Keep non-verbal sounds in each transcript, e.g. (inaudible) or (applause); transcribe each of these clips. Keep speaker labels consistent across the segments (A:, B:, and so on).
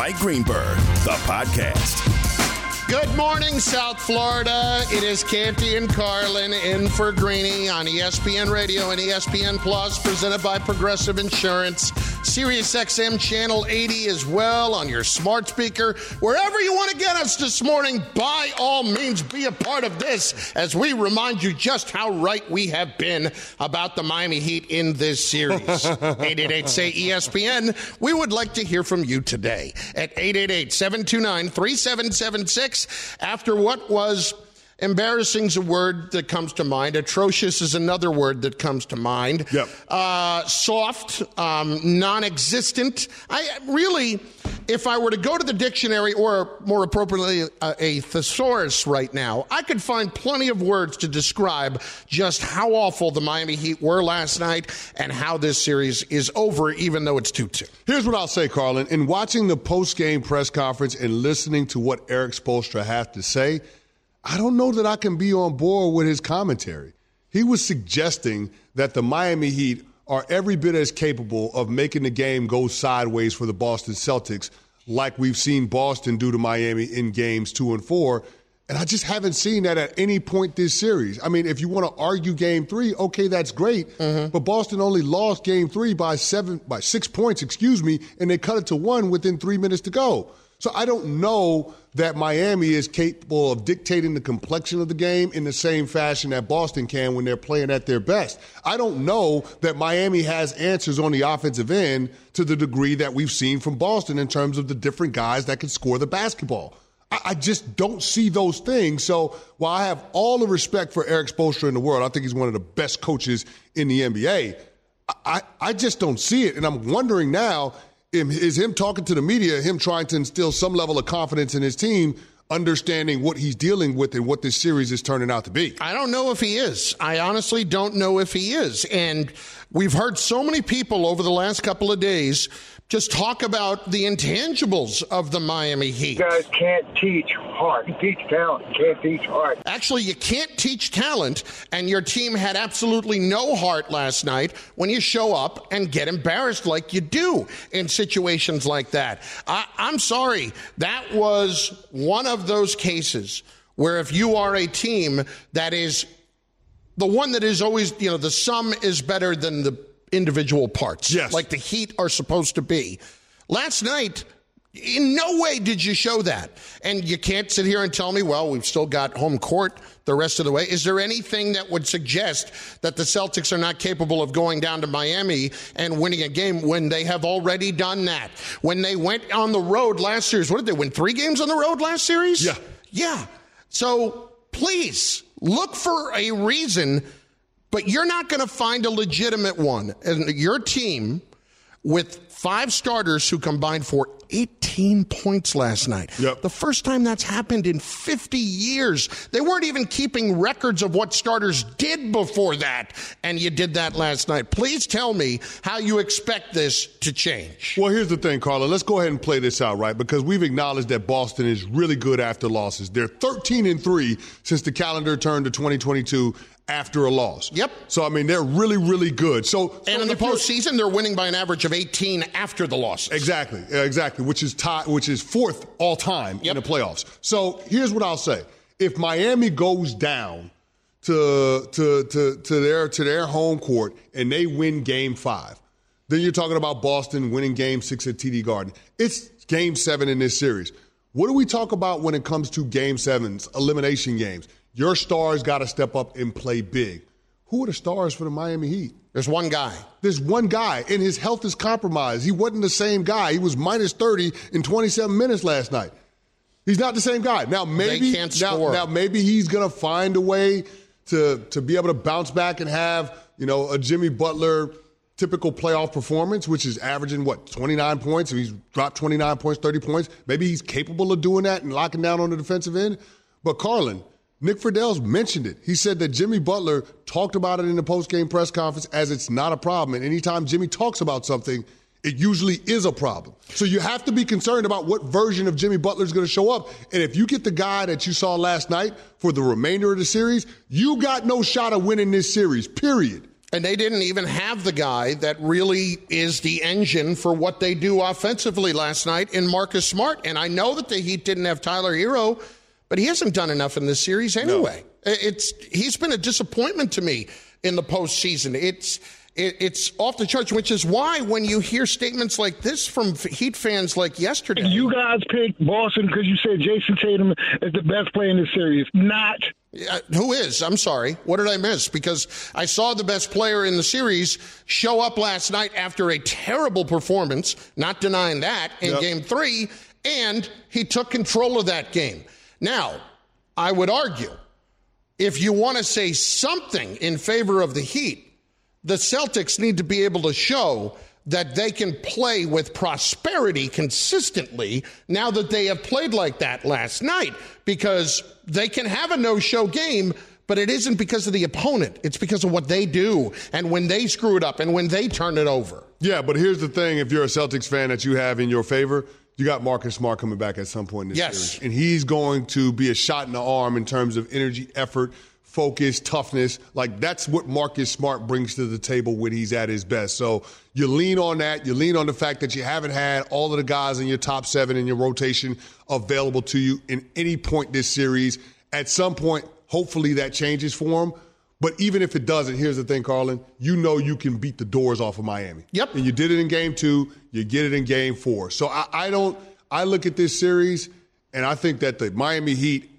A: Mike Greenberg, the podcast.
B: Good morning, South Florida. It is Canty and Carlin in for Greeny on ESPN Radio and ESPN Plus, presented by Progressive Insurance. Sirius XM Channel 80 as well on your smart speaker. Wherever you want to get us this morning, by all means, be a part of this as we remind you just how right we have been about the Miami Heat in this series. (laughs) 888 say ESPN. We would like to hear from you today at 888 729 3776 after what was embarrassing is a word that comes to mind. Atrocious is another word that comes to mind.
C: Yep.
B: Uh, soft, um, non-existent. I really, if I were to go to the dictionary, or more appropriately, uh, a thesaurus right now, I could find plenty of words to describe just how awful the Miami Heat were last night and how this series is over, even though it's 2-2.
C: Here's what I'll say, Carlin. In watching the post-game press conference and listening to what Erik Spoelstra had to say, I don't know that I can be on board with his commentary. He was suggesting that the Miami Heat are every bit as capable of making the game go sideways for the Boston Celtics, like we've seen Boston do to Miami in games two and four. And I just haven't seen that at any point this series. I mean, if you want to argue game three, okay, that's great. Mm-hmm. But Boston only lost game three by seven, by six points, excuse me, and they cut it to one within three minutes to go. So I don't know that Miami is capable of dictating the complexion of the game in the same fashion that Boston can when they're playing at their best. I don't know that Miami has answers on the offensive end to the degree that we've seen from Boston in terms of the different guys that can score the basketball. I, just don't see those things. So while I have all the respect for Erik Spoelstra in the world, I think he's one of the best coaches in the NBA. I, I just don't see it. And I'm wondering now is him talking to the media, him trying to instill some level of confidence in his team, understanding what he's dealing with and what this series is turning out to be.
B: I don't know if he is. I honestly don't know if he is. And we've heard so many people over the last couple of days just talk about the intangibles of the Miami Heat.
D: You guys can't teach heart. You teach talent. You can't teach heart.
B: Actually, you can't teach talent, and your team had absolutely no heart last night when you show up and get embarrassed like you do in situations like that. I, I'm sorry. That was one of those cases where if you are a team that is the one that is always, you know, the sum is better than the individual parts.
C: Yes.
B: Like the Heat are supposed to be. Last night, in no way did you show that. And you can't sit here and tell me, well, we've still got home court the rest of the way. Is there anything that would suggest that the Celtics are not capable of going down to Miami and winning a game when they have already done that? When they went on the road last series, what did they win? Three games on the road last series?
C: Yeah.
B: Yeah. So please look for a reason but you're not going to find a legitimate one. And your team with five starters who combined for 18 points last night.
C: Yep.
B: The first time that's happened in 50 years. They weren't even keeping records of what starters did before that, and you did that last night. Please tell me how you expect this to change.
C: Well, here's the thing, Carla. Let's go ahead and play this out, right? Because we've acknowledged that Boston is really good after losses. They're 13 and 3 since the calendar turned to 2022 after a loss.
B: Yep.
C: So I mean, they're really, really good. So, so
B: and in the postseason, they're winning by an average of 18 after the losses.
C: Exactly, exactly. Which is tie, which is fourth all time yep. in the playoffs. So here's what I'll say: If Miami goes down to to to to their to their home court and they win Game Five, then you're talking about Boston winning Game Six at TD Garden. It's Game Seven in this series. What do we talk about when it comes to Game Sevens, elimination games? Your stars got to step up and play big. Who are the stars for the Miami Heat?
B: There's one guy.
C: There's one guy, and his health is compromised. He wasn't the same guy. He was minus 30 in 27 minutes last night. He's not the same guy. Now maybe now, now, maybe he's gonna find a way to to be able to bounce back and have you know a Jimmy Butler typical playoff performance, which is averaging what 29 points. He's dropped 29 points, 30 points. Maybe he's capable of doing that and locking down on the defensive end. But Carlin, Nick Friedell's mentioned it. He said that Jimmy Butler talked about it in the post-game press conference as it's not a problem. And anytime Jimmy talks about something, it usually is a problem. So you have to be concerned about what version of Jimmy Butler is going to show up. And if you get the guy that you saw last night for the remainder of the series, you got no shot of winning this series, period.
B: And they didn't even have the guy that really is the engine for what they do offensively last night in Marcus Smart. And I know that the Heat didn't have Tyler Herro, but he hasn't done enough in this series anyway. No. It's he's been a disappointment to me in the postseason. It's it, it's off the charts, which is why when you hear statements like this from Heat fans like yesterday.
D: You guys picked Boston because you said Jayson Tatum is the best player in the series. Not.
B: Uh, who is? I'm sorry. What did I miss? Because I saw the best player in the series show up last night after a terrible performance, not denying that, in yep. game three, and he took control of that game. Now, I would argue if you want to say something in favor of the Heat, the Celtics need to be able to show that they can play with prosperity consistently now that they have played like that last night because they can have a no show game, but it isn't because of the opponent. It's because of what they do and when they screw it up and when they turn it over.
C: Yeah, but here's the thing if you're a Celtics fan that you have in your favor, you got Marcus Smart coming back at some point in this yes. series. And he's going to be a shot in the arm in terms of energy, effort, focus, toughness. Like that's what Marcus Smart brings to the table when he's at his best. So you lean on that. You lean on the fact that you haven't had all of the guys in your top seven in your rotation available to you in any point this series. At some point, hopefully that changes for him. But even if it doesn't, here's the thing, Carlin. You know you can beat the doors off of Miami.
B: Yep.
C: And you did it in game two. You get it in game four. So I, I don't. I look at this series, and I think that the Miami Heat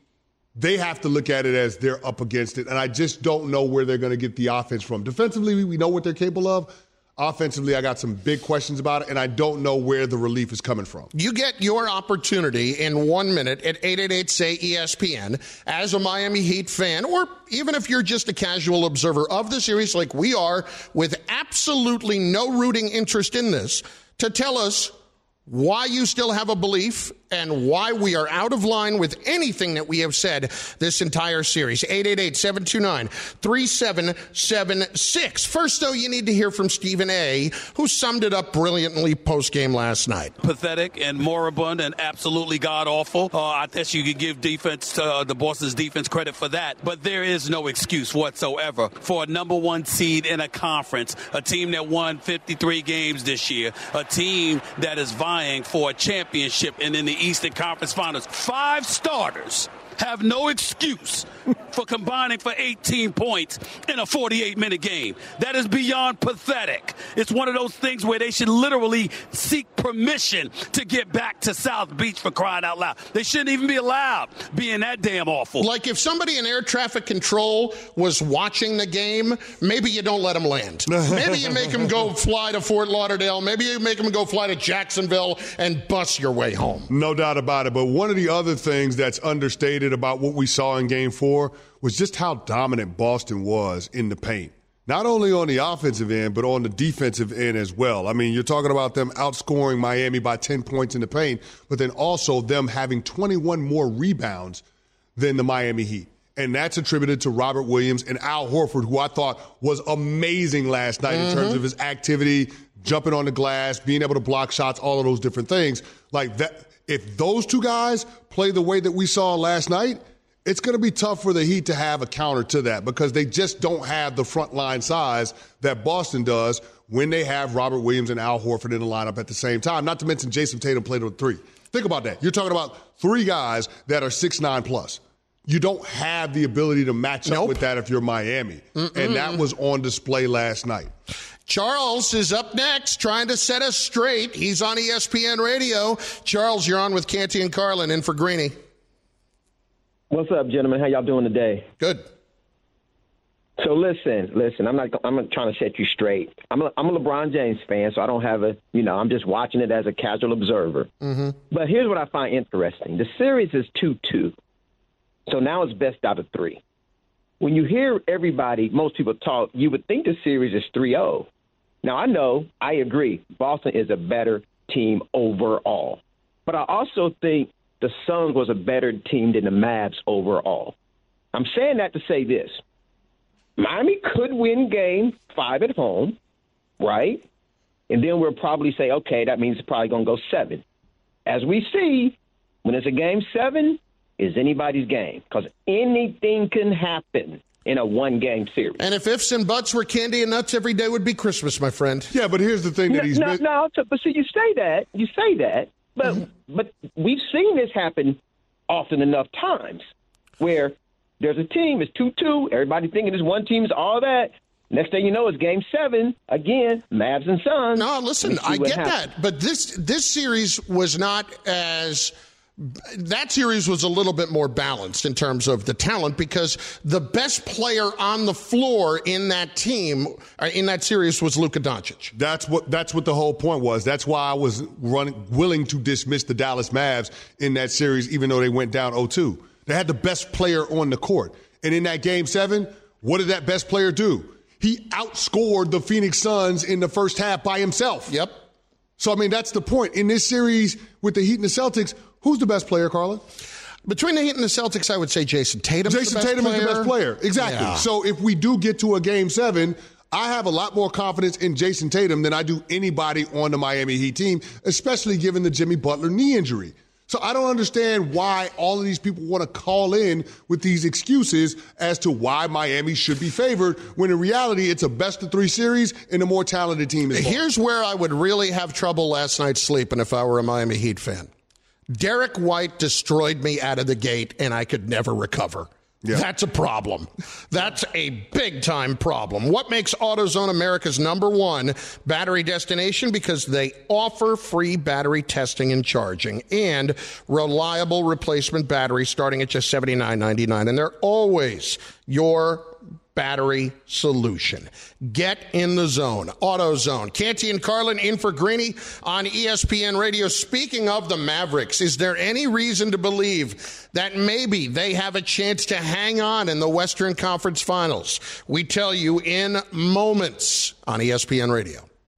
C: they have to look at it as they're up against it. And I just don't know where they're going to get the offense from. Defensively, we know what they're capable of. Offensively, I got some big questions about it, and I don't know where the relief is coming from.
B: You get your opportunity in one minute at 888 say ESPN as a Miami Heat fan, or even if you're just a casual observer of the series like we are, with absolutely no rooting interest in this, to tell us why you still have a belief and why we are out of line with anything that we have said this entire series. 888-729-3776. First, though, you need to hear from Stephen A., who summed it up brilliantly post-game last night.
E: Pathetic and moribund and absolutely god-awful. Uh, I guess you could give defense, uh, the Boston's defense credit for that, but there is no excuse whatsoever for a number one seed in a conference, a team that won 53 games this year, a team that is vying for a championship and in the Eastern Conference Finals. Five starters have no excuse for combining for 18 points in a 48 minute game. That is beyond pathetic. It's one of those things where they should literally seek permission to get back to South Beach for crying out loud. They shouldn't even be allowed being that damn awful.
B: Like if somebody in air traffic control was watching the game, maybe you don't let them land. (laughs) maybe you make them go fly to Fort Lauderdale. Maybe you make them go fly to Jacksonville and bus your way home.
C: No doubt about it. But one of the other things that's understated about what we saw in game four was just how dominant Boston was in the paint. Not only on the offensive end, but on the defensive end as well. I mean, you're talking about them outscoring Miami by 10 points in the paint, but then also them having 21 more rebounds than the Miami Heat. And that's attributed to Robert Williams and Al Horford, who I thought was amazing last night mm-hmm. in terms mm-hmm. of his activity, jumping on the glass, being able to block shots, all of those different things. Like that, if those two guys play the way that we saw last night, it's going to be tough for the Heat to have a counter to that because they just don't have the front line size that Boston does when they have Robert Williams and Al Horford in the lineup at the same time. Not to mention Jayson Tatum played with three. Think about that. You're talking about three guys that are six nine plus. You don't have the ability to match nope. up with that if you're Miami, Mm-mm. and that was on display last night.
B: Charles is up next, trying to set us straight. He's on ESPN Radio. Charles, you're on with Canty and Carlin in for Greeny.
F: What's up, gentlemen? How y'all doing today?
B: Good.
F: So listen, listen. I'm not. I'm not trying to set you straight. I'm a, I'm a LeBron James fan, so I don't have a. You know, I'm just watching it as a casual observer.
B: Mm-hmm.
F: But here's what I find interesting: the series is two-two, so now it's best out of three. When you hear everybody, most people talk, you would think the series is 3-0. Now I know, I agree. Boston is a better team overall, but I also think the Suns was a better team than the Mavs overall. I'm saying that to say this. Miami could win game five at home, right? And then we'll probably say, okay, that means it's probably going to go seven. As we see, when it's a game seven, is anybody's game because anything can happen. in a one game series.
B: And if ifs and buts were candy and nuts, every day would be Christmas, my friend.
C: Yeah, but here's the thing that
F: no,
C: he's
F: no,
C: missed.
F: no, but see, you say that, you say that, but
B: Mm-hmm.
F: but we've seen this happen often enough times where there's a team, it's two two, everybody thinking this one team's all that. Next thing you know, it's Game Seven again, Mavs and Suns.
B: No, listen, I get
F: happens.
B: that, but this this series was not as that series was a little bit more balanced in terms of the talent because the best player on the floor in that team uh, in that series was Luka Doncic.
C: That's what that's what the whole point was. That's why I was running, willing to dismiss the Dallas Mavs in that series, even though they went down 0-2. They had the best player on the court, and in that game seven, what did that best player do? He outscored the Phoenix Suns in the first half by himself.
B: Yep.
C: So I mean, that's the point. In this series with the Heat and the Celtics, who's the best player, Carla?
B: Between the Heat and the Celtics, I would say Jayson Tatum.
C: Jayson Tatum is the best player. Exactly.
B: Yeah.
C: So if we do get to a game seven, I have a lot more confidence in Jayson Tatum than I do anybody on the Miami Heat team, especially given the Jimmy Butler knee injury. So I don't understand why all of these people want to call in with these excuses as to why Miami should be favored when in reality it's a best of three series and a more talented team is
B: Here's where I would really have trouble last night sleeping if I were a Miami Heat fan. Derek White destroyed me out of the gate, and I could never recover.
C: Yeah.
B: That's a problem. That's a big time problem. What makes AutoZone America's number one battery destination? Because they offer free battery testing and charging and reliable replacement batteries starting at just $79.99. And they're always your battery solution. Get in the zone. AutoZone. Canty and Carlin in for Greeny on ESPN Radio. Speaking of the Mavericks, is there any reason to believe that maybe they have a chance to hang on in the Western Conference Finals? We tell you in moments on ESPN Radio.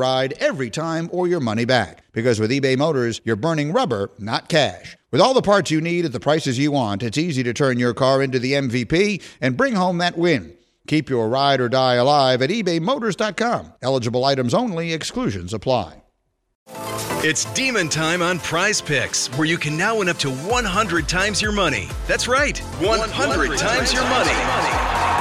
G: ride every time or your money back. Because with eBay Motors, you're burning rubber, not cash. With all the parts you need at the prices you want, it's easy to turn your car into the MVP and bring home that win. Keep your ride or die alive at ebaymotors.com. Eligible items only, exclusions apply.
H: It's demon time on Prize Picks, where you can now win up to 100 times your money. That's right, 100, times your money.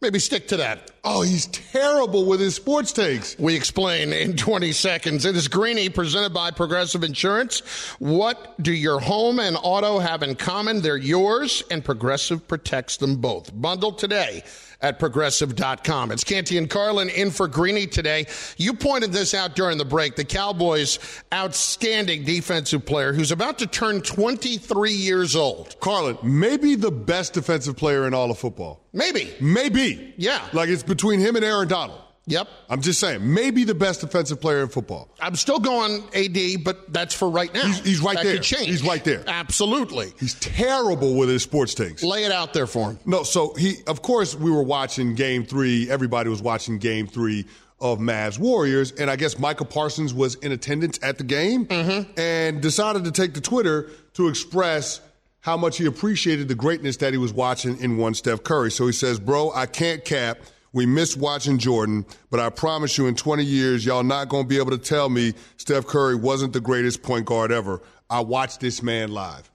B: maybe stick to that.
C: Oh, he's terrible with his sports takes.
B: We explain in 20 seconds. It is Greeny presented by Progressive Insurance. What do your home and auto have in common? They're yours, and Progressive protects them both. Bundle today at progressive.com. It's Canty and Carlin in for Greeny today. You pointed this out during the break. The Cowboys' outstanding defensive player who's about to turn 23 years old.
C: Carlin, maybe the best defensive player in all of football.
B: Maybe.
C: Maybe.
B: Yeah.
C: Like it's between him and Aaron Donald.
B: Yep.
C: I'm just saying, maybe the best defensive player in football.
B: I'm still going AD, but that's for right now.
C: He's, he's right
B: that
C: there.
B: Could change.
C: He's right there.
B: Absolutely.
C: He's terrible with his sports takes.
B: Lay it out there for him.
C: No, so he, of course, we were watching game three. Everybody was watching game three of Mavs Warriors, and I guess Michael Parsons was in attendance at the game mm-hmm. and decided to take to Twitter to express how much he appreciated the greatness that he was watching in one Steph Curry. So he says, Bro, I can't cap. We miss watching Jordan, but I promise you in 20 years, y'all not going to be able to tell me Steph Curry wasn't the greatest point guard ever. I watched this man live.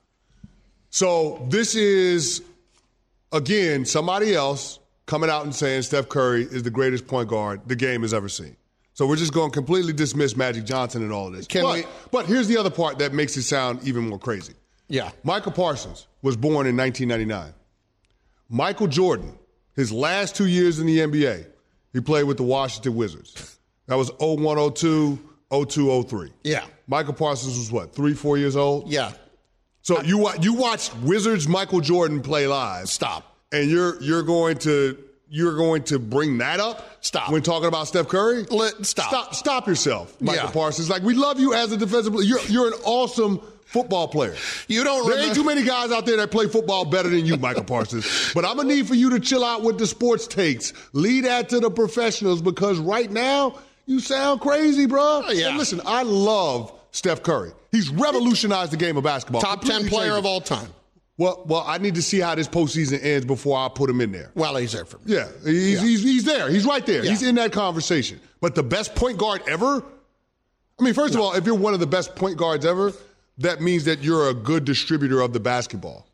C: So this is, again, somebody else coming out and saying Steph Curry is the greatest point guard the game has ever seen. So we're just going to completely dismiss Magic Johnson and all of this.
B: Can
C: but,
B: we-
C: but here's the other part that makes it sound even more crazy.
B: Yeah.
C: Michael Parsons was born in 1999. Michael Jordan, his last two years in the NBA, he played with the Washington Wizards. That was 0102, 02, 03.
B: Yeah.
C: Michael Parsons was what, three, four years old?
B: Yeah.
C: So you you watched Wizards Michael Jordan play live.
B: Stop.
C: And you're you're going to you're going to bring that up?
B: Stop.
C: When talking about Steph Curry?
B: Let- stop.
C: Stop stop yourself, Michael
B: Yeah.
C: Parsons. Like we love you as a defensive player. You're you're an awesome football player.
B: You don't
C: There ain't too many guys out there that play football better than you, Michael Parsons. (laughs) But I'm gonna need for you to chill out with the sports takes. Lead that to the professionals because right now you sound crazy, bro.
B: Oh, yeah.
C: And listen, I love Steph Curry. He's revolutionized the game of basketball.
B: Top 10 player
C: changed
B: of all time.
C: Well, well, I need to see how this postseason ends before I put him in there.
B: Well, he's there for me.
C: Yeah, he's, He's, he's there. He's right there.
B: Yeah.
C: He's in that conversation. But the best point guard ever? I mean, first of all, if you're one of the best point guards ever, that means that you're a good distributor of the basketball.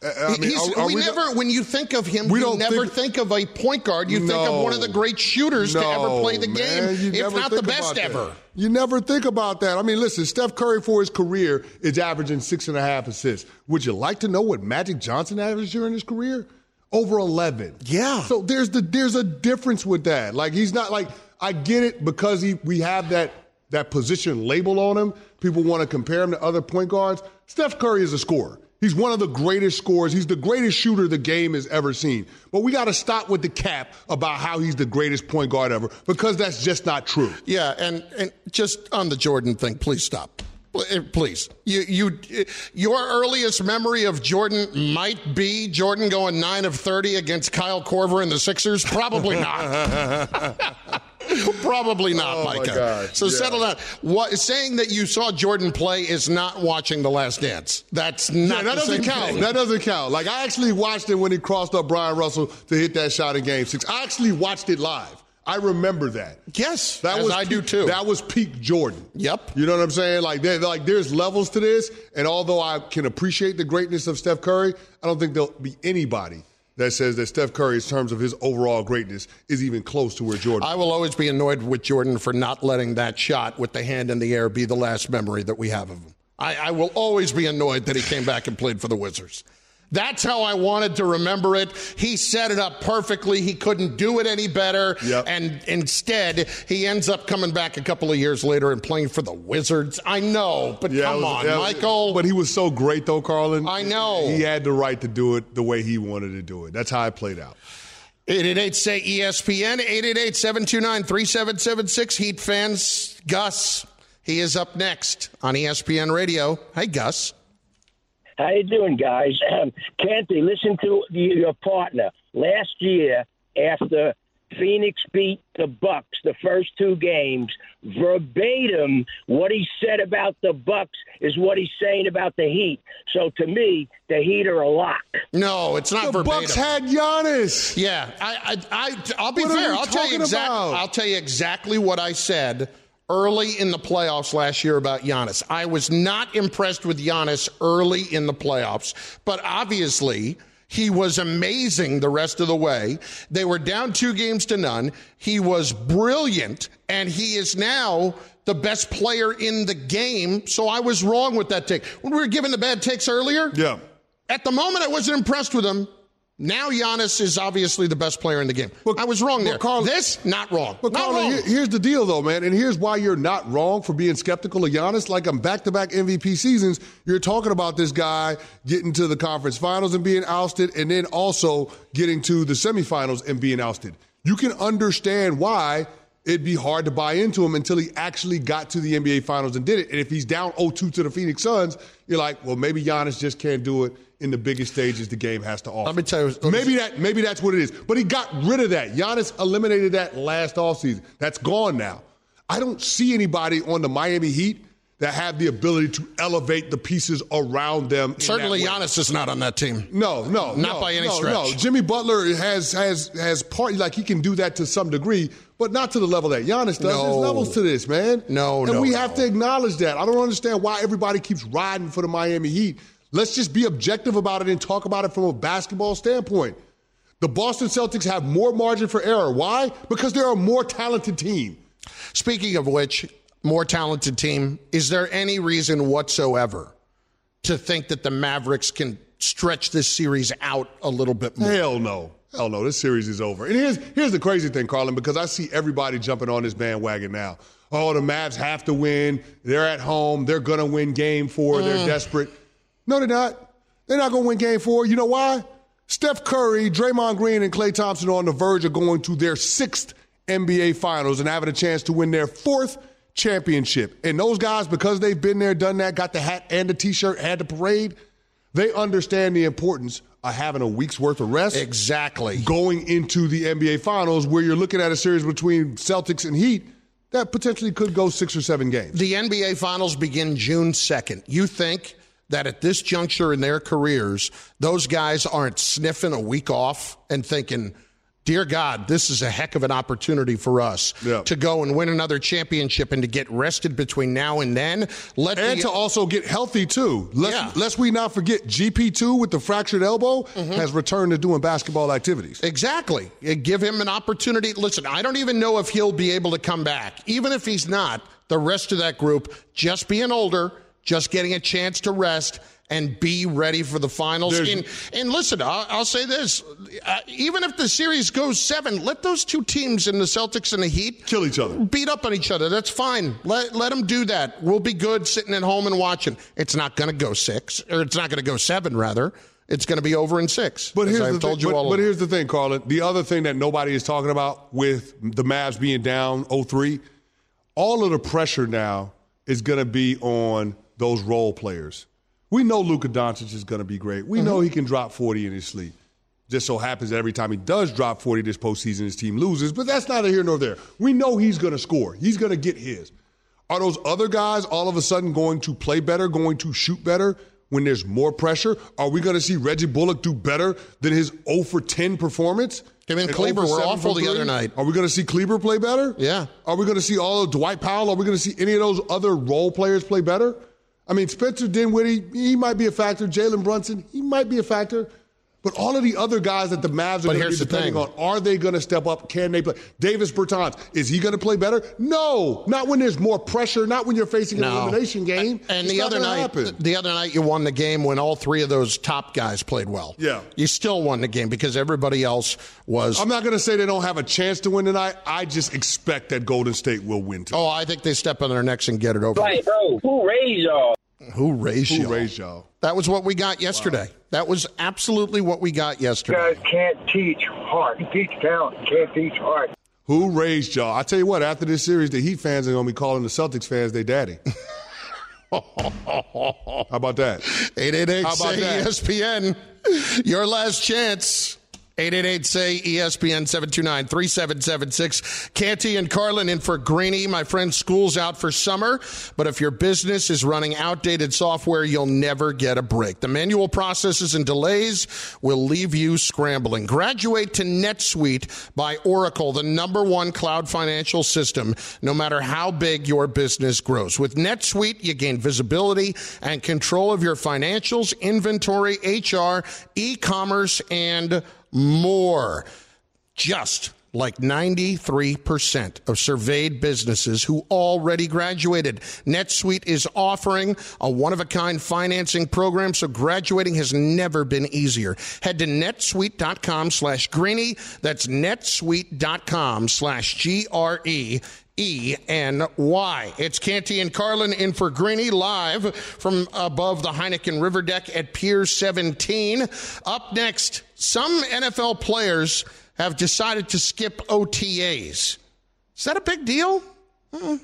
C: Uh, I mean, are- are
B: we,
C: we
B: never, when you think of him,
C: We
B: you
C: don't
B: never
C: think-
B: think, of a point guard. You think of one of the great shooters to ever play the
C: man,
B: game, if not the best ever.
C: You never think about that. I mean, listen, Steph Curry for his career is averaging six and a half assists. Would you like to know what Magic Johnson averaged during his career? Over eleven.
B: Yeah.
C: So there's the there's a difference with that. Like he's not like I get it because he we have that that position label on him. People want to compare him to other point guards. Steph Curry is a scorer. He's one of the greatest scorers. He's the greatest shooter the game has ever seen. But we got to stop with the cap about how he's the greatest point guard ever because that's just not true.
B: Yeah, and, and just on the Jordan thing, please stop. Eh, Please, you, you, eh, your earliest memory of Jordan might be Jordan going nine of thirty against Kyle Korver and the Sixers. Probably not. (laughs) (laughs) Probably not,
C: Oh,
B: Micah. So
C: Yeah.
B: settle down. What, saying that you saw Jordan play is not watching The Last Dance. That's not
C: Yeah, that doesn't count.
B: thing.
C: That doesn't count. Like I actually watched it when he crossed up Bryon Russell to hit that shot in Game Six. I actually watched it live. I remember that.
B: yes,
C: That
B: as
C: was
B: I do too.
C: That was peak Jordan.
B: Yep.
C: You know what I'm saying? Like, there, like there's levels to this, and although I can appreciate the greatness of Steph Curry, I don't think there'll be anybody that says that Steph Curry, in terms of his overall greatness, is even close to where Jordan.
B: I will always be annoyed with Jordan for not letting that shot with the hand in the air be the last memory that we have of him. I, I will always be annoyed that he came back and played for the Wizards. That's how I wanted to remember it. He set it up perfectly. He couldn't do it any better.
C: Yep.
B: And instead, he ends up coming back a couple of years later and playing for the Wizards. I know, but
C: Yeah,
B: come
C: was-
B: on,
C: yeah,
B: Michael.
C: But he was so great, though, Carlin.
B: I know.
C: He had the right to do it the way he wanted to do it. That's how it played out.
B: 888 say ESPN, 888 729 3776. Heat fans, Gus. He is up next on ESPN Radio. Hey, Gus.
I: How you doing, guys? Um, Canty, listen to your partner. Last year, after Phoenix beat the Bucks the first two games, verbatim, what he said about the Bucks is what he's saying about the Heat. So to me, the Heat are a lock.
B: No, it's not verbatim.
C: The
B: verbatim.
C: Bucks had Giannis.
B: yeah, I, I, I, I'll be
C: What are
B: fair. I'll tell you exactly. I'll tell you exactly what I said early in the playoffs last year about Giannis. I was not impressed with Giannis early in the playoffs, but obviously. He was amazing the rest of the way. They were down two games to none. He was brilliant, and he is now the best player in the game. So I was wrong with that take. When we were giving the bad takes earlier,
C: Yeah.
B: at the moment, I wasn't impressed with him. Now Giannis is obviously the best player in the game. I was wrong there.
C: Carl-
B: this, not wrong.
C: But
B: not
C: Carlin,
B: wrong.
C: here's the deal, though, man, and here's why you're not wrong for being skeptical of Giannis. Like I'm back-to-back MVP seasons, you're talking about this guy getting to the conference finals and being ousted, and then also getting to the semifinals and being ousted. You can understand why it'd be hard to buy into him until he actually got to the NBA finals and did it. And if he's down 0-2 to the Phoenix Suns, you're like, well, maybe Giannis just can't do it in the biggest stages the game has to offer.
B: Let me tell you-
C: Maybe that maybe that's what it is. But he got rid of that. Giannis eliminated that last offseason. That's gone now. I don't see anybody on the Miami Heat that have the ability to elevate the pieces around them.
B: Certainly, Giannis is not on that team.
C: No, no,
B: not
C: no,
B: by any
C: no,
B: stretch.
C: No, Jimmy Butler has has has part like he can do that to some degree, but not to the level that Giannis does.
B: No.
C: There's levels to this, man.
B: No,
C: and
B: no,
C: we have to acknowledge that. I don't understand why everybody keeps riding for the Miami Heat. Let's just be objective about it and talk about it from a basketball standpoint. The Boston Celtics have more margin for error. Why? Because they're a more talented team.
B: Speaking of which, more talented team, is there any reason whatsoever to think that the Mavericks can stretch this series out a little bit more?
C: Hell no. Hell no. This series is over. And here's here's the crazy thing, Carlin, because I see everybody jumping on this bandwagon now. Oh, the Mavs have to win. They're at home. They're gonna win game four. They're mm. desperate. No, they're not. They're not gonna win game four. You know why? Steph Curry, Draymond Green, and Klay Thompson are on the verge of going to their sixth NBA finals and having a chance to win their fourth championship. And those guys, because they've been there, done that, got the hat and the t-shirt, had the parade, they understand the importance of having a week's worth of rest.
B: Exactly.
C: Going into the NBA finals where you're looking at a series between Celtics and Heat that potentially could go six or seven games.
B: The NBA finals begin June 2nd. You think that at this juncture in their careers, those guys aren't sniffing a week off and thinking, Dear God, this is a heck of an opportunity for us
C: Yeah.
B: to go and win another championship and to get rested between now and then. Let
C: and
B: the,
C: to also get healthy too. Let's,
B: Yeah.
C: lest we not forget, GP2 with the fractured elbow
B: Mm-hmm.
C: has returned to doing basketball activities.
B: Exactly. Uh, Give him an opportunity. Listen, I don't even know if he'll be able to come back. Even if he's not, the rest of that group, just being older, just getting a chance to rest and be ready for the finals.
C: There's-
B: And, and listen, I'll, I'll say this. Uh, even if the series goes seven, let those two teams in the Celtics and the Heat
C: Kill each other.
B: beat up on each other. That's fine. Let, let them do that. We'll be good sitting at home and watching. It's not going to go six, or it's not going to go seven, rather. It's going to be over in six.
C: But here's
B: I've
C: the
B: told
C: thing.
B: you
C: but,
B: all
C: but here's the thing, Carlin. The other thing that nobody is talking about with the Mavs being down 0-3, all of the pressure now is going to be on those role players. We know Luka Doncic is going to be great. We
B: Mm-hmm.
C: know he can drop 40 in his sleep. Just so happens that every time he does drop 40 this postseason, his team loses. But that's neither here nor there. We know he's going to score. He's going to get his. Are those other guys all of a sudden going to play better, going to shoot better when there's more pressure? Are we going to see Reggie Bullock do better than his 0 for 10 performance?
B: Him and
C: And
B: Kleber were awful the other night.
C: Are we going to see Kleber play better?
B: Yeah.
C: Are we going to see all of Dwight Powell? Are we going to see any of those other role players play better? I mean, Spencer Dinwiddie, he might be a factor. Jalen Brunson, he might be a factor. But all of the other guys that the Mavs are going to be depending on, are they going to step up? Can they play? Davis Bertans, is he going to play better? No, not when there's more pressure, not when you're facing an
B: No.
C: elimination game.
B: And
C: It's
B: the other night,
C: happen.
B: the other night, you won the game when all three of those top guys played well.
C: Yeah.
B: you still won the game because everybody else was.
C: I'm not going to say they don't have a chance to win tonight. I just expect that Golden State will win tonight.
B: oh, I think they step on their necks and get it over.
I: Like, bro, who raised y'all?
B: Who raised
C: Who
B: you?
C: raised y'all?
B: That was what we got yesterday. That was absolutely what we got
D: You
B: yesterday.
D: guys can't teach heart. You teach talent. You can't teach heart.
C: Who raised y'all? I tell you what, after this series, the Heat fans are going to be calling the Celtics fans their daddy. (laughs) How about that?
B: 888
C: How about
B: say
C: that?
B: ESPN. Your last chance. 888 say E ESPN 729 3776. Canty and Carlin in for Greeny. My friend, school's out for summer, but if your business is running outdated software, you'll never get a break. The manual processes and delays will leave you scrambling. Graduate to NetSuite by Oracle, the number one cloud financial system, no matter how big your business grows. With NetSuite, you gain visibility and control of your financials, inventory, HR, e-commerce, and more. Just like 93% of surveyed businesses who already graduated. NetSuite is offering a one of a kind financing program, so graduating has never been easier. Head to netsuite.com slash greeny. That's netsuite.com slash G R E E N Y. It's Canty and Carlin in for Greeny live from above the Heineken River Deck at Pier 17. Up next, some NFL players have decided to skip OTAs. Is that a big deal? Hmm.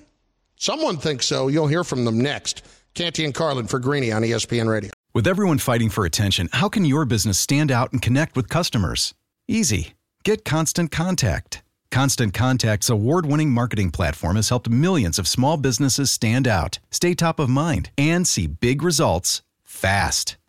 B: Someone thinks so. You'll hear from them next. Canty and Carlin for Greeny on ESPN Radio.
H: With everyone fighting for attention, how can your business stand out and connect with customers? Easy. Get Constant Contact. Constant Contact's award winning marketing platform has helped millions of small businesses stand out, stay top of mind, and see big results fast.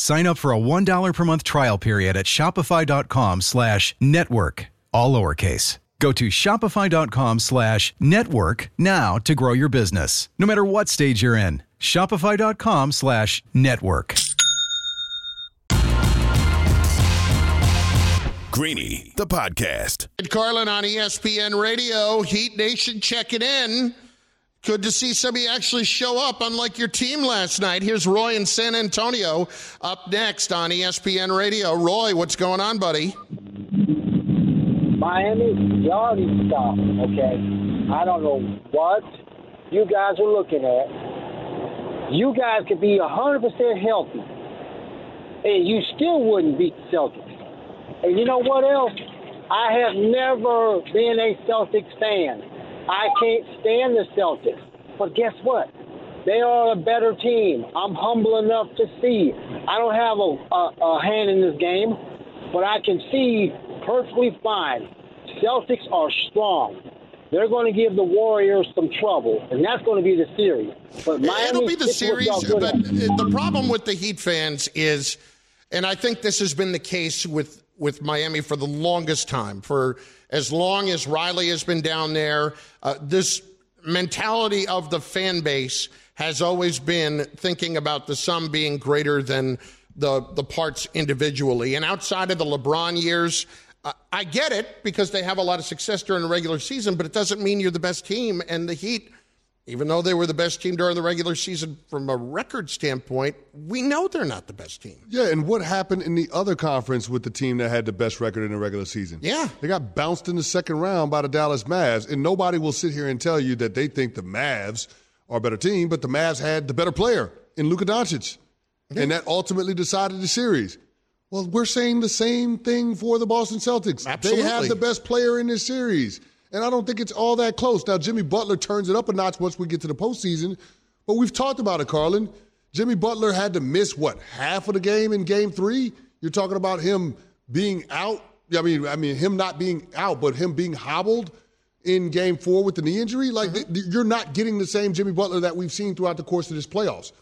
H: Sign up for a $1 per month trial period at shopify.com slash network, all lowercase. Go to shopify.com slash network now to grow your business, no matter what stage you're in. Shopify.com slash network.
A: Greeny, the podcast.
B: Ed Carlin on ESPN Radio, Heat Nation checking in. Good to see somebody actually show up, unlike your team last night. Here's Roy in San Antonio up next on ESPN Radio. Roy, what's going on, buddy?
J: Miami, y'all to stop, okay? I don't know what you guys are looking at. You guys could be 100% healthy, and you still wouldn't beat the Celtics. And you know what else? I have never been a Celtics fan. I can't stand the Celtics. But guess what? They are a better team. I'm humble enough to see. I don't have a, a, a hand in this game, but I can see perfectly fine. Celtics are strong. They're going to give the Warriors some trouble, and that's going to be the series. But Miami,
B: It'll be the series, but
J: at.
B: the problem with the Heat fans is, and I think this has been the case with with Miami for the longest time, for as long as Riley has been down there. Uh, this mentality of the fan base has always been thinking about the sum being greater than the the parts individually. And outside of the LeBron years, uh, I get it because they have a lot of success during the regular season, but it doesn't mean you're the best team. And the Heat, even though they were the best team during the regular season from a record standpoint, we know they're not the best team.
C: Yeah, and what happened in the other conference with the team that had the best record in the regular season?
B: Yeah.
C: They got bounced in the second round by the Dallas Mavs, and nobody will sit here and tell you that they think the Mavs are a better team, but the Mavs had the better player in Luka Doncic. And that ultimately decided the series. Well, we're saying the same thing for the Boston Celtics.
B: Absolutely.
C: They have the best player in this series. And I don't think it's all that close. Now, Jimmy Butler turns it up a notch once we get to the postseason, but we've talked about it, Carlin. Jimmy Butler had to miss, what, half of the game in game three? You're talking about him being out. I mean, I mean, him not being out, but him being hobbled in game four with the knee injury. Like, th- th- you're not getting the same Jimmy Butler that we've seen throughout the course of this playoffs.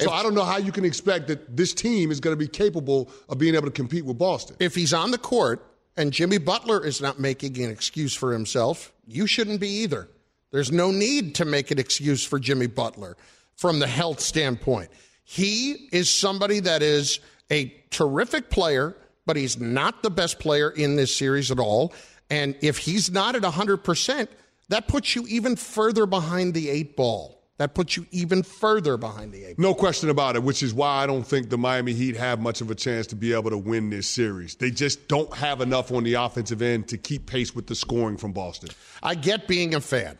C: So I don't know how you can expect that this team is going to be capable of being able to compete with Boston.
B: If he's on the court and Jimmy Butler is not making an excuse for himself, you shouldn't be either. There's no need to make an excuse for Jimmy Butler from the health standpoint. He is somebody that is a terrific player, but he's not the best player in this series at all. And if he's not at 100%, that puts you even further behind the eight ball. That puts you even further behind the eight.
C: No question about it, which is why I don't think the Miami Heat have much of a chance to be able to win this series. They just don't have enough on the offensive end to keep pace with the scoring from Boston.
B: I get being a fan,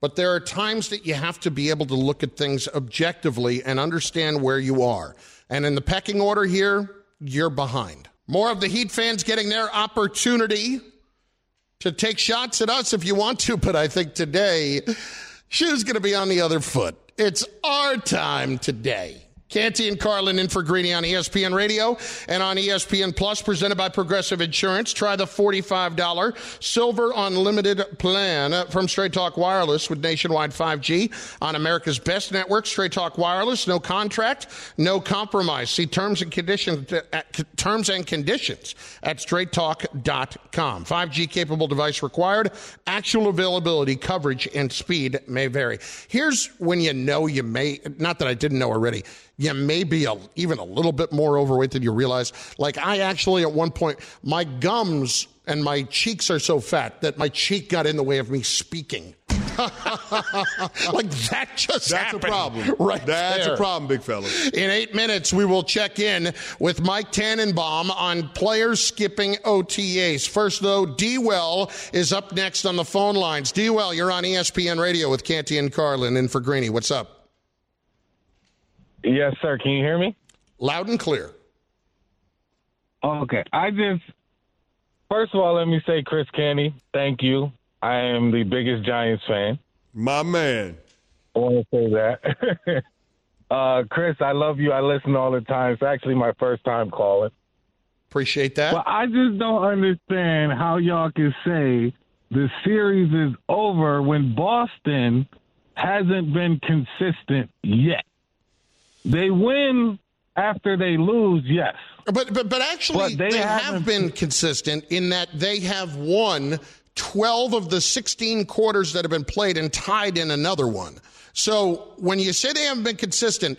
B: but there are times that you have to be able to look at things objectively and understand where you are. And in the pecking order here, you're behind. More of the Heat fans getting their opportunity to take shots at us if you want to, but I think today, shoe's going to be on the other foot. It's our time today. Canty and Carlin in for Greeny on ESPN Radio and on ESPN Plus, presented by Progressive Insurance. Try the $45 Silver Unlimited plan from Straight Talk Wireless with nationwide 5G on America's best network, Straight Talk Wireless. No contract, no compromise. See terms and conditions at, terms and conditions at straighttalk.com. 5G capable device required. Actual availability, coverage, and speed may vary. Here's when you know you may, not that I didn't know already you may be a, even a little bit more overweight than you realize. Like I actually, at one point, my gums and my cheeks are so fat that my cheek got in the way of me speaking. (laughs) like that just
C: That's
B: happened
C: a problem.
B: Right
C: That's
B: there.
C: a problem, big fella.
B: In eight minutes, we will check in with Mike Tannenbaum on players skipping OTAs. First, though, D Well is up next on the phone lines. D Well, you're on ESPN Radio with Canty and Carlin in for Greeny. What's up?
K: Yes, sir. Can you hear me?
B: Loud and clear.
K: Okay. I just, first of all, let me say, Chris Canty, thank you. I am the biggest Giants fan.
C: My man.
K: I want to say that. (laughs) uh, Chris, I love you. I listen all the time. It's actually my first time calling.
B: Appreciate that.
K: But I just don't understand how y'all can say the series is over when Boston hasn't been consistent yet. They win after they lose, yes.
B: But but, but actually,
K: But they
B: they, have been consistent in that they have won 12 of the 16 quarters that have been played and tied in another one. So when you say they haven't been consistent,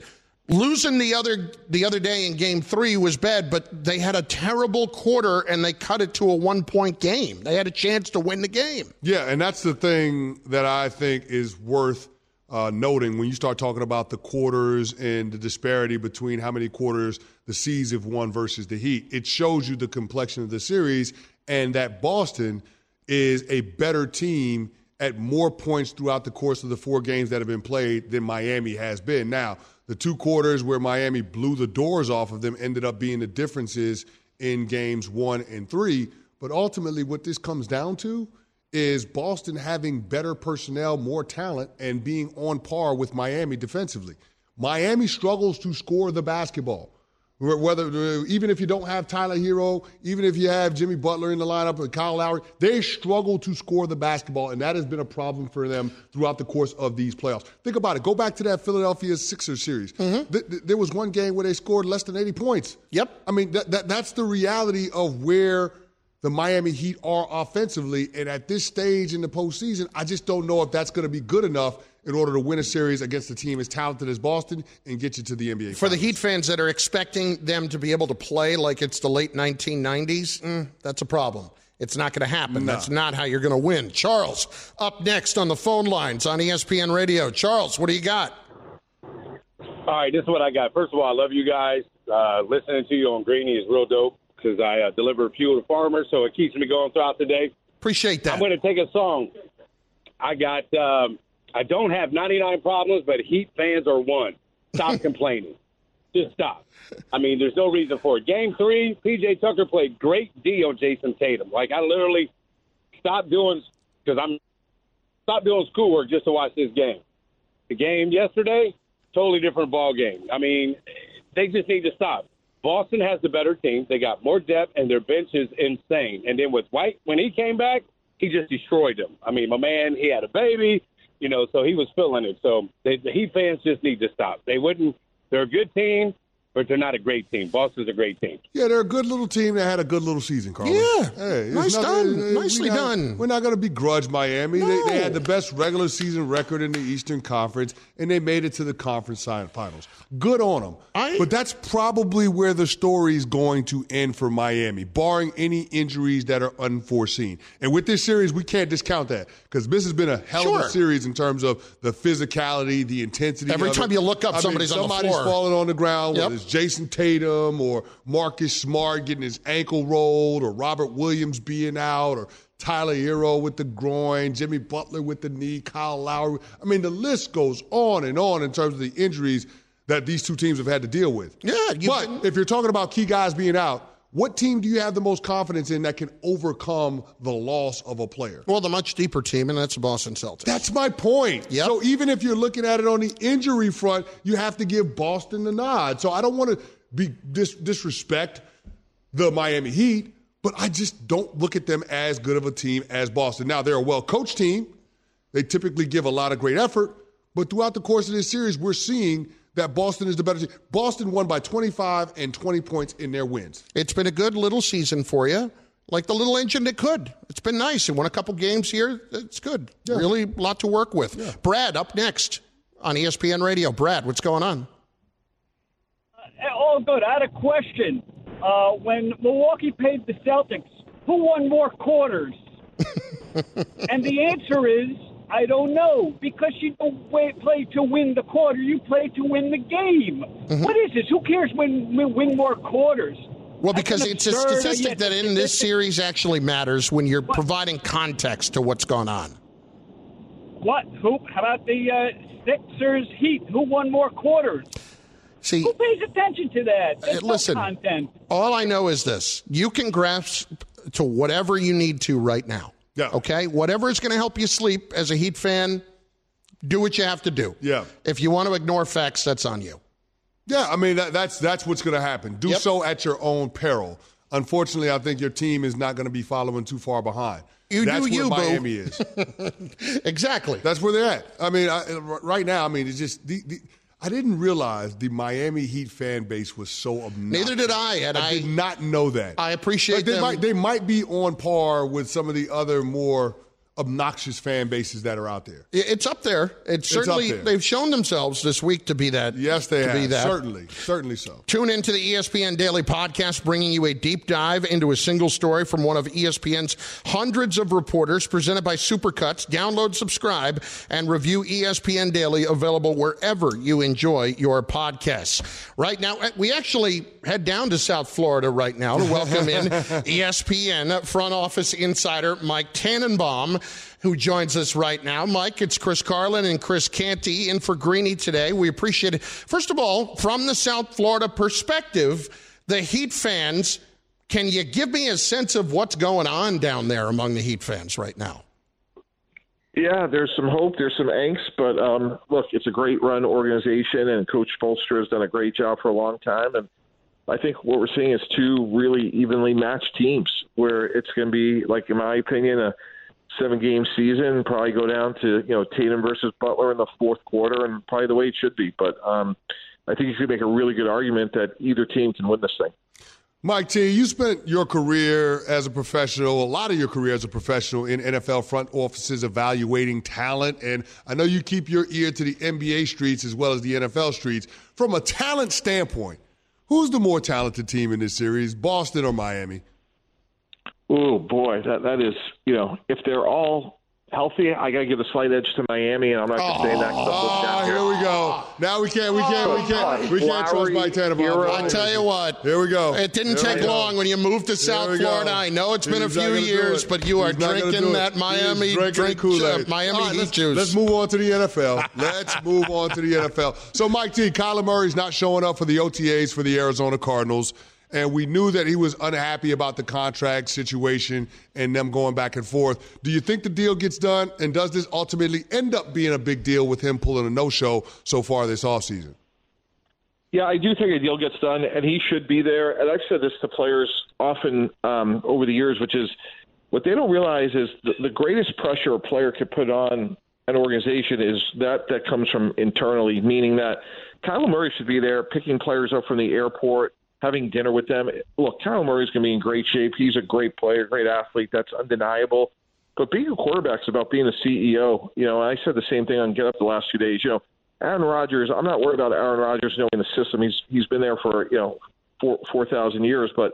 B: losing the other the other day in game 3 was bad, but they had a terrible quarter and they cut it to a one-point game. They had a chance to win the game.
C: Yeah, and that's the thing that I think is worth uh, noting when you start talking about the quarters and the disparity between how many quarters the C's have won versus the Heat. It shows you the complexion of the series and that Boston is a better team at more points throughout the course of the four games that have been played than Miami has been. Now, the two quarters where Miami blew the doors off of them ended up being the differences in games one and three. But ultimately, what this comes down to is Boston having better personnel, more talent, and being on par with Miami defensively. Miami struggles to score the basketball. Whether uh, even if you don't have Tyler Herro, even if you have Jimmy Butler in the lineup and Kyle Lowry, they struggle to score the basketball, and that has been a problem for them throughout the course of these playoffs. Think about it. Go back to that Philadelphia Sixers series. Mm-hmm. Th- th- there was one game where they scored less than 80 points.
B: Yep.
C: I mean, that, that, that's the reality of where the Miami Heat are offensively. And at this stage in the postseason, I just don't know if that's going to be good enough in order to win a series against a team as talented as Boston and get you to the NBA.
B: For the Heat fans that are expecting them to be able to play like it's the late 1990s, mm, that's a problem. It's not going to happen.
C: No.
B: That's not how you're going to win. Charles, up next on the phone lines on ESPN Radio. Charles, what do you got?
L: All right, this is what I got. First of all, I love you guys. Uh, listening to you on Greeny is real dope because I uh, deliver fuel to farmers, so it keeps me going throughout the day.
B: Appreciate that.
L: I'm going to take a song. I got. Um, I don't have 99 problems, but Heat fans are one. Stop (laughs) complaining. Just stop. I mean, there's no reason for it. Game three, PJ Tucker played great D on Jayson Tatum. Like I literally stopped doing because I'm stopped doing schoolwork just to watch this game. The game yesterday, totally different ball game. I mean, they just need to stop. Boston has the better team. They got more depth, and their bench is insane. And then with White, when he came back, he just destroyed them. I mean, my man, he had a baby, you know, so he was feeling it. So they, the Heat fans just need to stop. They wouldn't. They're a good team, but they're not a great team. Boston's a great team.
C: Yeah, they're a good little team that had a good little season, Carl.
B: Yeah.
C: Hey,
B: Nice
C: nothing-
B: done.
C: uh,
B: Nicely
C: we not-
B: done.
C: We're not going to begrudge Miami. They,
B: No.
C: they had the best regular season record in the Eastern Conference, and they made it to the conference finals. Good on them. but that's probably where the story is going to end for Miami, barring any injuries that are unforeseen. And with this series, we can't discount that because this has been a hell of a series in terms of the physicality, the intensity.
B: Every
C: of
B: time
C: it.
B: you look up,
C: I mean,
B: somebody's on the
C: somebody's
B: floor.
C: falling on the ground,
B: Yep.
C: It's Jayson Tatum or Marcus Smart getting his ankle rolled or Robert Williams being out or Tyler Herro with the groin, Jimmy Butler with the knee, Kyle Lowry. I mean, the list goes on and on in terms of the injuries that these two teams have had to deal with.
B: Yeah,
C: but if you're talking about key guys being out, what team do you have the most confidence in that can overcome the loss of a player?
B: Well, the much deeper team, and that's the Boston Celtics.
C: That's my point.
B: Yep.
C: So even if you're looking at it on the injury front, you have to give Boston the nod. So I don't want to be dis- disrespect the Miami Heat, but I just don't look at them as good of a team as Boston. Now they're a well-coached team. They typically give a lot of great effort, but throughout the course of this series, we're seeing that Boston is the better team. Boston won by 25 and 20 points in their wins.
B: It's been a good little season for you, like the little engine that could. It's been nice. You won a couple games here. It's good.
C: Yeah.
B: Really, a lot to work with.
C: Yeah.
B: Brad, up next on ESPN Radio. Brad, what's going on?
M: All good. I had a question. Uh, when Milwaukee paid the Celtics, who won more quarters? (laughs) and the answer is, I don't know, because you don't play to win the quarter, you play to win the game. What is this? Who cares when we win more quarters?
B: Well, because it's a statistic that in this series actually matters when you're providing context to what's going on.
M: What? Who? How about the uh, Sixers Heat? Who won more quarters?
B: See,
M: Who pays attention to that? There's
B: Uh, listen.
M: no content.
B: all I know is this you can grasp to whatever you need to right now.
C: Yeah.
B: Okay? Whatever is going to help you sleep as a Heat fan, do what you have to do.
C: Yeah.
B: If you want to ignore facts, that's on you.
C: Yeah, I mean that, that's that's what's going to happen. Do
B: Yep.
C: so at your own peril. Unfortunately, I think your team is not going to be following too far behind.
B: You
C: that's
B: do
C: where
B: you, boo.
C: Miami is. (laughs)
B: exactly.
C: That's where they're at. I mean, I, right now, I mean, it's just the, the, I didn't realize the Miami Heat fan base was so obnoxious.
B: Neither did I, and
C: I,
B: I-
C: did not know that.
B: I appreciate
C: Like, they
B: them.
C: might they might be on par with some of the other more obnoxious fan bases that are out there.
B: It's up there. It's certainly,
C: there.
B: they've shown themselves this week to be that.
C: Yes, they
B: to
C: have.
B: Be that.
C: Certainly, certainly so.
B: Tune into the ESPN Daily Podcast, bringing you a deep dive into a single story from one of ESPN's hundreds of reporters, presented by Supercuts. Download, subscribe, and review ESPN Daily, available wherever you enjoy your podcasts. Right now, uh, we actually head down to South Florida right now to welcome in (laughs) ESPN front office insider Mike Tannenbaum. Who joins us right now? Mike, it's Chris Carlin and Chris Canty in for Greeny today. We appreciate it. First of all, from the South Florida perspective, the Heat fans, can you give me a sense of what's going on down there among the Heat fans right now?
N: Yeah, there's some hope, there's some angst, but um, look, it's a great run organization, and Coach Spoelstra has done a great job for a long time. And I think what we're seeing is two really evenly matched teams, where it's going to be, like in my opinion, a seven-game season. Probably go down to you know Tatum versus Butler in the fourth quarter, and probably the way it should be. But um, I think you could make a really good argument that either team can win this thing.
C: Mike T, you spent your career as a professional, a lot of your career as a professional in NFL front offices evaluating talent. And I know you keep your ear to the NBA streets as well as the NFL streets. From a talent standpoint, who's the more talented team in this series, Boston or Miami?
N: Oh boy, that that is you know if they're all healthy, I got to give a slight edge to Miami, and I'm not going to say that. 'cause I'm
C: Oh,
N: down
C: here we go. Now we can't, we can't, we can't, we can't trust
N: Lowry,
C: Mike Tannenbaum.
N: Hero.
B: I tell you what,
C: Here we go.
B: it didn't
C: Here
B: take long when you moved to South. Florida. I know it's been a few years, but you are
C: He's not
B: drinking that Miami
C: drinking
B: drink,
C: Kool-Aid.
B: uh, Miami
C: All right,
B: Heat
C: let's,
B: juice.
C: Let's move on to the NFL. let's (laughs) move on to the NFL. So, Mike T, Kyler Murray's not showing up for the OTAs for the Arizona Cardinals. And we knew that he was unhappy about the contract situation and them going back and forth. Do you think the deal gets done? And does this ultimately end up being a big deal with him pulling a no show so far this offseason?
N: Yeah, I do think a deal gets done, and he should be there. And I've said this to players often um, over the years, which is what they don't realize is the, the greatest pressure a player could put on an organization is that that comes from internally, meaning that Kyler Murray should be there picking players up from the airport, having dinner with them. Look, Kyler Murray's going to be in great shape. He's a great player, great athlete. That's undeniable. But being a quarterback is about being a CEO. You know, I said the same thing on Get Up the last few days. You know, Aaron Rodgers. I'm not worried about Aaron Rodgers knowing the system. He's he's been there for you know four four thousand years, but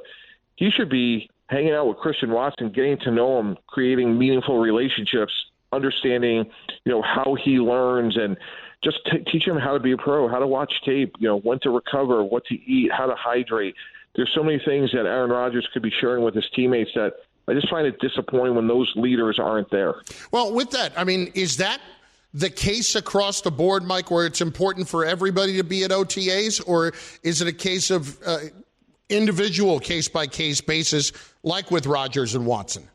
N: he should be hanging out with Christian Watson, getting to know him, creating meaningful relationships, understanding you know how he learns, and just t- teach him how to be a pro, how to watch tape, you know when to recover, what to eat, how to hydrate. There's so many things that Aaron Rodgers could be sharing with his teammates that I just find it disappointing when those leaders aren't there.
B: Well, with that, I mean, is that the case across the board, Mike, where it's important for everybody to be at OTAs, or is it a case of uh, individual case by case basis, like with Rodgers and Watson.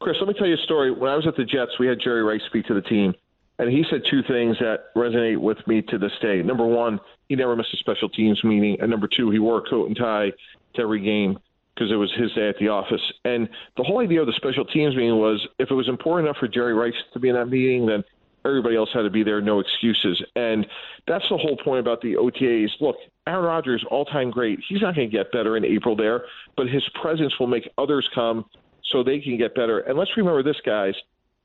N: Chris, let me tell you a story. When I was at the Jets, we had Jerry Rice speak to the team, and he said two things that resonate with me to this day. Number one, he never missed a special teams meeting, and number two, he wore a coat and tie to every game because it was his day at the office. And the whole idea of the special teams meeting was if it was important enough for Jerry Rice to be in that meeting, then everybody else had to be there, no excuses. And that's the whole point about the OTAs. Look, Aaron Rodgers, all time great. He's not going to get better in April there, but his presence will make others come so they can get better. And let's remember this, guys.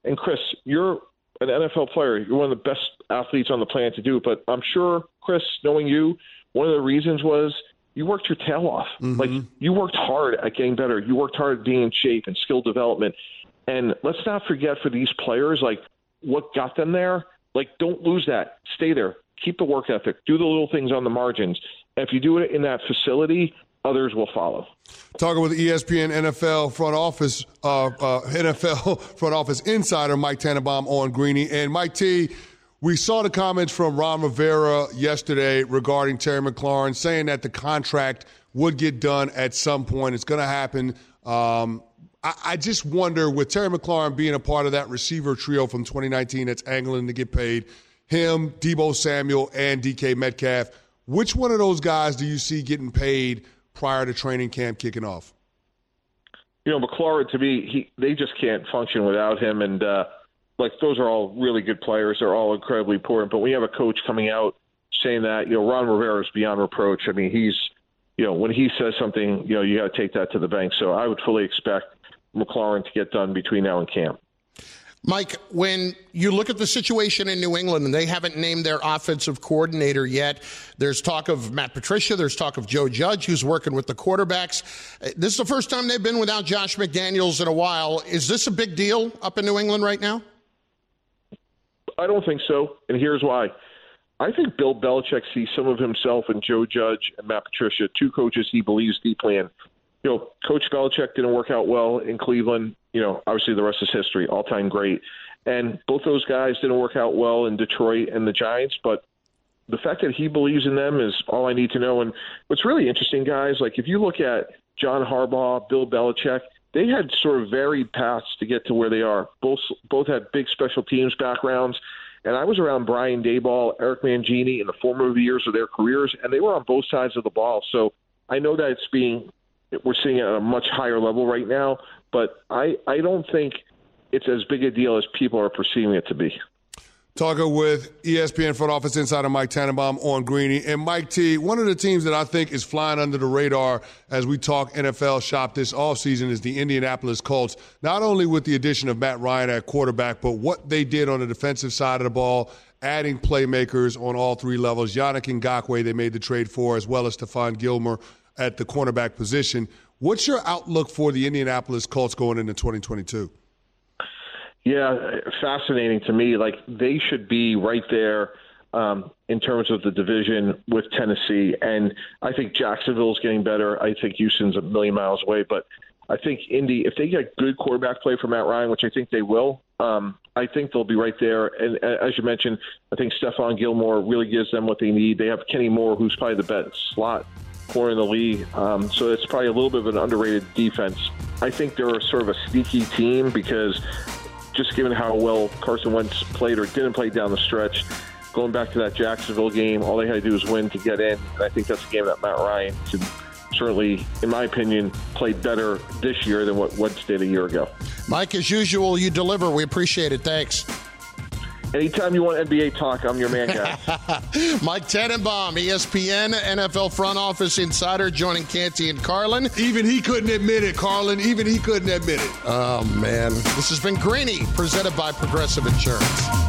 N: And Chris, you're an NFL player. You're one of the best athletes on the planet to do it. But I'm sure, Chris, knowing you, one of the reasons was you worked your tail off.
C: Mm-hmm.
N: Like you worked hard at getting better. You worked hard at being in shape and skill development. And let's not forget for these players, like what got them there. Like don't lose that. Stay there. Keep the work ethic. Do the little things on the margins. And if you do it in that facility, others will follow.
C: Talking with ESPN NFL front office, uh, uh, (laughs) NFL front office insider Mike Tannenbaum on Greeny and Mike T. We saw the comments from Ron Rivera yesterday regarding Terry McLaurin, saying that the contract would get done at some point. It's going to happen. Um, I, I just wonder, with Terry McLaurin being a part of that receiver trio from 2019 that's angling to get paid, him, Deebo Samuel, and DK Metcalf, which one of those guys do you see getting paid prior to training camp kicking off?
N: You know, McLaurin to me, he they just can't function without him. And uh, like those are all really good players. They're all incredibly important. But we have a coach coming out saying that, you know, Ron Rivera is beyond reproach. I mean, he's, you know, when he says something, you know, you got to take that to the bank. So I would fully expect McLaurin to get done between now and camp.
B: Mike, when you look at the situation in New England and they haven't named their offensive coordinator yet, there's talk of Matt Patricia, there's talk of Joe Judge, who's working with the quarterbacks. Uh, this is the first time they've been without Josh McDaniels in a while. Is this a big deal up in New England right now?
N: I don't think so, and here's why. I think Bill Belichick sees some of himself in Joe Judge and Matt Patricia, two coaches he believes deeply in. You know, Coach Belichick didn't work out well in Cleveland. You know, obviously the rest is history, all time great. And both those guys didn't work out well in Detroit and the Giants, but the fact that he believes in them is all I need to know. And what's really interesting, guys, like if you look at John Harbaugh, Bill Belichick, they had sort of varied paths to get to where they are. Both both had big special teams backgrounds. And I was around Brian Daboll, Eric Mangini in the formative years of their careers, and they were on both sides of the ball. So I know that it's being we're seeing it at a much higher level right now, but I I don't think it's as big a deal as people are perceiving it to be.
C: Talking with ESPN front office insider Mike Tannenbaum on Greeny. And Mike T, one of the teams that I think is flying under the radar as we talk NFL shop this offseason is the Indianapolis Colts. Not only with the addition of Matt Ryan at quarterback, but what they did on the defensive side of the ball, adding playmakers on all three levels. Yannick Ngakoue, they made the trade for, as well as Stephon Gilmore at the cornerback position. What's your outlook for the Indianapolis Colts going into 2022?
N: Yeah, fascinating to me. Like they should be right there um, in terms of the division with Tennessee, and I think Jacksonville's getting better. I think Houston's a million miles away, but I think Indy, if they get good quarterback play from Matt Ryan, which I think they will, um, I think they'll be right there. And uh, as you mentioned, I think Stephon Gilmore really gives them what they need. They have Kenny Moore, who's probably the best slot corner in the league, um, so it's probably a little bit of an underrated defense. I think they're sort of a sneaky team because just given how well Carson Wentz played or didn't play down the stretch, going back to that Jacksonville game, all they had to do was win to get in. And I think that's a game that Matt Ryan can certainly, in my opinion, played better this year than what Wentz did a year ago.
B: Mike, as usual, you deliver. We appreciate it. Thanks.
N: Anytime you want NBA talk, I'm your man, guy. (laughs)
B: Mike Tannenbaum, ESPN NFL front office insider, joining Canty and Carlin.
C: Even he couldn't admit it, Carlin. Even he couldn't admit it.
B: Oh, man. This has been Greeny, presented by Progressive Insurance.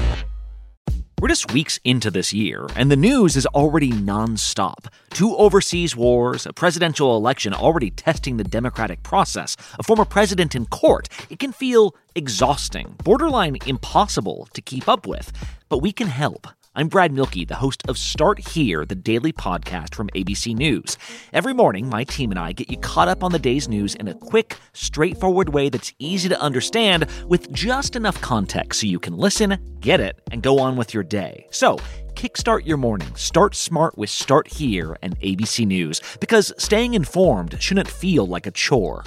O: We're just weeks into this year, and the news is already nonstop. Two overseas wars, a presidential election already testing the democratic process, a former president in court. It can feel exhausting, borderline impossible to keep up with. But we can help. I'm Brad Mielke, the host of Start Here, the daily podcast from ABC News. Every morning, my team and I get you caught up on the day's news in a quick, straightforward way that's easy to understand with just enough context so you can listen, get it, and go on with your day. So, kickstart your morning. Start smart with Start Here and ABC News because staying informed shouldn't feel like a chore.